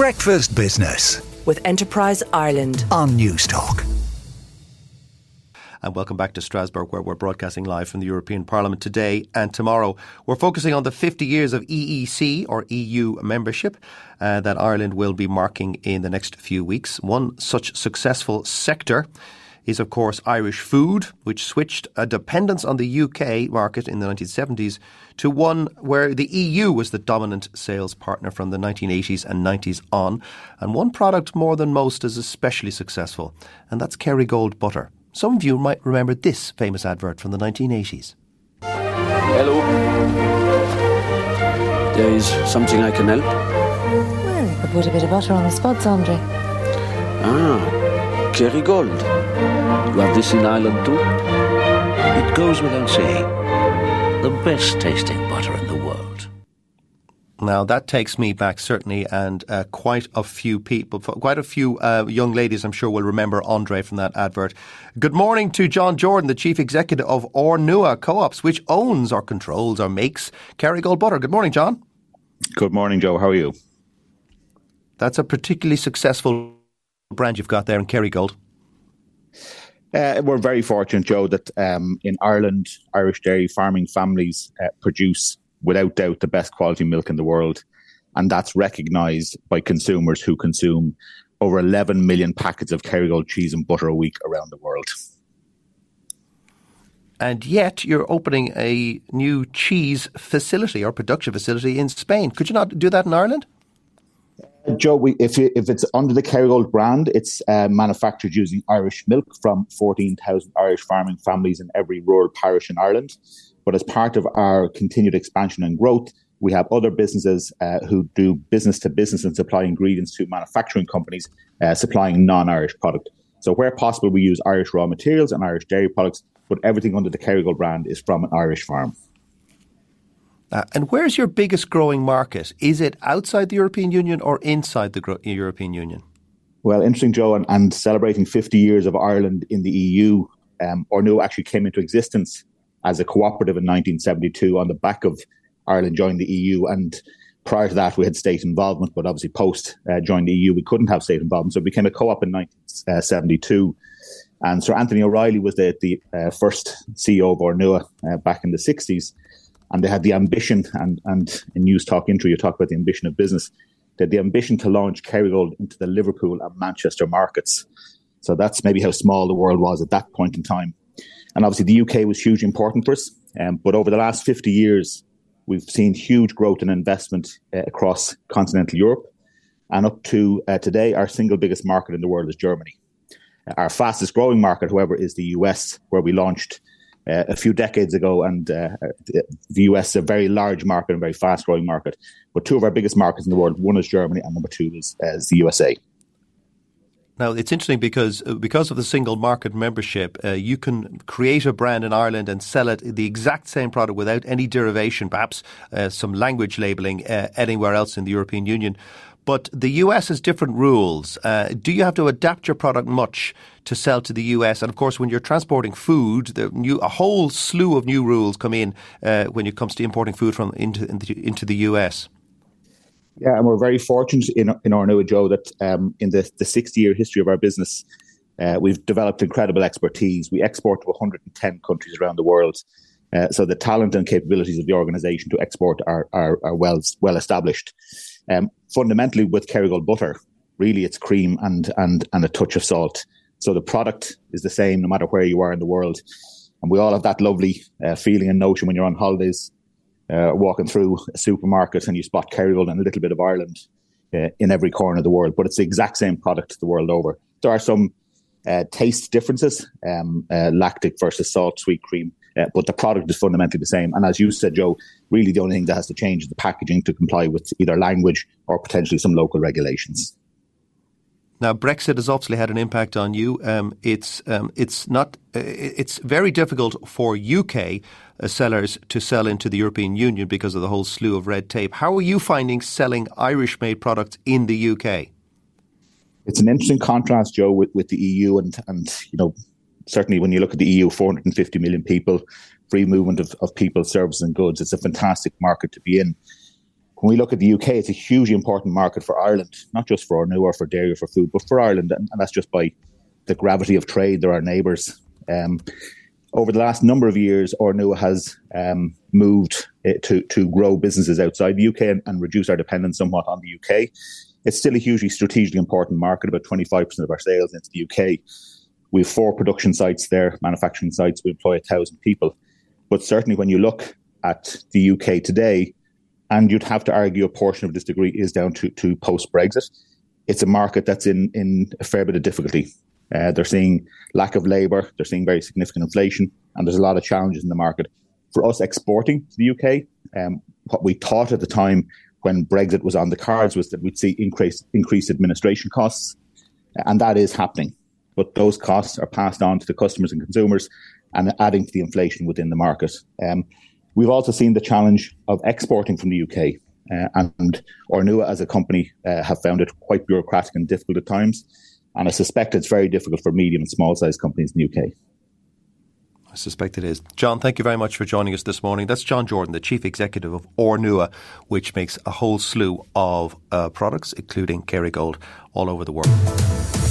Breakfast Business with Enterprise Ireland on Newstalk. And welcome back to Strasbourg, where we're broadcasting live from the European Parliament today and tomorrow. We're focusing on the 50 years of EEC or EU membership uh, that Ireland will be marking in the next few weeks. One such successful sector is, of course, Irish food, which switched a dependence on the UK market in the 1970s to one where the EU was the dominant sales partner from the 1980s and 90s on. And one product more than most is especially successful, and that's Kerrygold butter. Some of you might remember this famous advert from the 1980s. Hello. There is something I can help? Well, you could put a bit of butter on the spuds, Andre. Ah, Kerrygold. You have this in Ireland too? It goes without saying. The best tasting butter in the world. Now that takes me back certainly, and uh, quite a few people, quite a few uh, young ladies, I'm sure will remember Andre from that advert. Good morning to John Jordan, the chief executive of Ornua Co-ops, which owns or controls or makes Kerrygold butter. Good morning, John. Good morning, Joe. How are you? That's a particularly successful brand you've got there in Kerrygold. Uh, we're very fortunate, Joe, that um, in Ireland, Irish dairy farming families uh, produce, without doubt, the best quality milk in the world. And that's recognised by consumers who consume over 11 million packets of Kerrygold cheese and butter a week around the world. And yet, you're opening a new cheese facility or production facility in Spain. Could you not do that in Ireland? Joe, we, if if it's under the Kerrygold brand, it's uh, manufactured using Irish milk from 14,000 Irish farming families in every rural parish in Ireland. But as part of our continued expansion and growth, we have other businesses uh, who do business to business and supply ingredients to manufacturing companies uh, supplying non-Irish product. So where possible, we use Irish raw materials and Irish dairy products, but everything under the Kerrygold brand is from an Irish farm. Uh, and where's your biggest growing market? Is it outside the European Union or inside the gro- European Union? Well, interesting, Joe, and, and, celebrating 50 years of Ireland in the EU, um, Ornua actually came into existence as a cooperative in 1972 on the back of Ireland joining the EU. And prior to that, we had state involvement, but obviously post uh, joining the EU, we couldn't have state involvement. So it became a co-op in 1972. And Sir Anthony O'Reilly was the, the uh, first CEO of Ornua uh, back in the 60s and they had the ambition, and, and in Newstalk intro, you talk about the ambition of business. They had the ambition to launch Kerrygold into the Liverpool and Manchester markets. So that's maybe how small the world was at that point in time. And obviously, the UK was hugely important for us. Um, but over the last 50 years, we've seen huge growth and investment uh, across continental Europe. And up to uh, today, our single biggest market in the world is Germany. Our fastest growing market, however, is the US, where we launched uh, a few decades ago. And uh, the US is a very large market and very fast growing market. But two of our biggest markets in the world, one is Germany and number two is, is the USA. Now it's interesting because uh, because of the single market membership, uh, you can create a brand in Ireland and sell it the exact same product without any derivation, perhaps uh, some language labelling uh, anywhere else in the European Union. But the US has different rules. Uh, do you have to adapt your product much to sell to the US? And of course, when you're transporting food, new, a whole slew of new rules come in uh, when it comes to importing food from into into the US. Yeah, and we're very fortunate in in Ornua Joe that um, in the the 60 year history of our business, uh, we've developed incredible expertise. We export to 110 countries around the world. Uh, so the talent and capabilities of the organisation to export are, are, are well well established. Um, fundamentally, with Kerrygold butter, really it's cream and and and a touch of salt. So the product is the same no matter where you are in the world, and we all have that lovely uh, feeling and notion when you're on holidays, uh, walking through a supermarket and you spot Kerrygold and a little bit of Ireland uh, in every corner of the world. But it's the exact same product the world over. There are some uh, taste differences, um, uh, lactic versus salt, sweet cream, uh, but the product is fundamentally the same. And as you said, Joe, really the only thing that has to change is the packaging to comply with either language or potentially some local regulations. Now, Brexit has obviously had an impact on you. Um, it's um, it's not uh, it's very difficult for UK uh, sellers to sell into the European Union because of the whole slew of red tape. How are you finding selling Irish-made products in the UK? It's an interesting contrast, Joe, with, with the EU and and you know certainly when you look at the EU, 450 million people, free movement of, of people, services, and goods, it's a fantastic market to be in. when we look at the UK, it's a hugely important market for Ireland, not just for Ornua or for dairy or for food, but for Ireland. And, and that's just by the gravity of trade. They're our neighbours. Um, over the last number of years, Ornua has um, moved eh, to, to grow businesses outside the UK and, and, reduce our dependence somewhat on the UK. It's still a hugely strategically important market, about 25% of our sales into the UK. We have four production sites there, manufacturing sites. We employ a thousand people. But certainly when you look at the UK today, and you'd have to argue a portion of this degree is down to, to post Brexit. It's a market that's in, in a fair bit of difficulty. Uh, they're seeing lack of labour, they're seeing very significant inflation, and there's a lot of challenges in the market. For us exporting to the UK, um, what we thought at the time when Brexit was on the cards was that we'd see increased increased administration costs, and that is happening. But those costs are passed on to the customers and consumers, and adding to the inflation within the market. Um, We've also seen the challenge of exporting from the UK. Uh, and Ornua as a company uh, have found it quite bureaucratic and difficult at times. And I suspect it's very difficult for medium and small sized companies in the UK. I suspect it is. John, thank you very much for joining us this morning. That's John Jordan, the Chief Executive of Ornua, which makes a whole slew of uh, products, including Kerrygold, all over the world.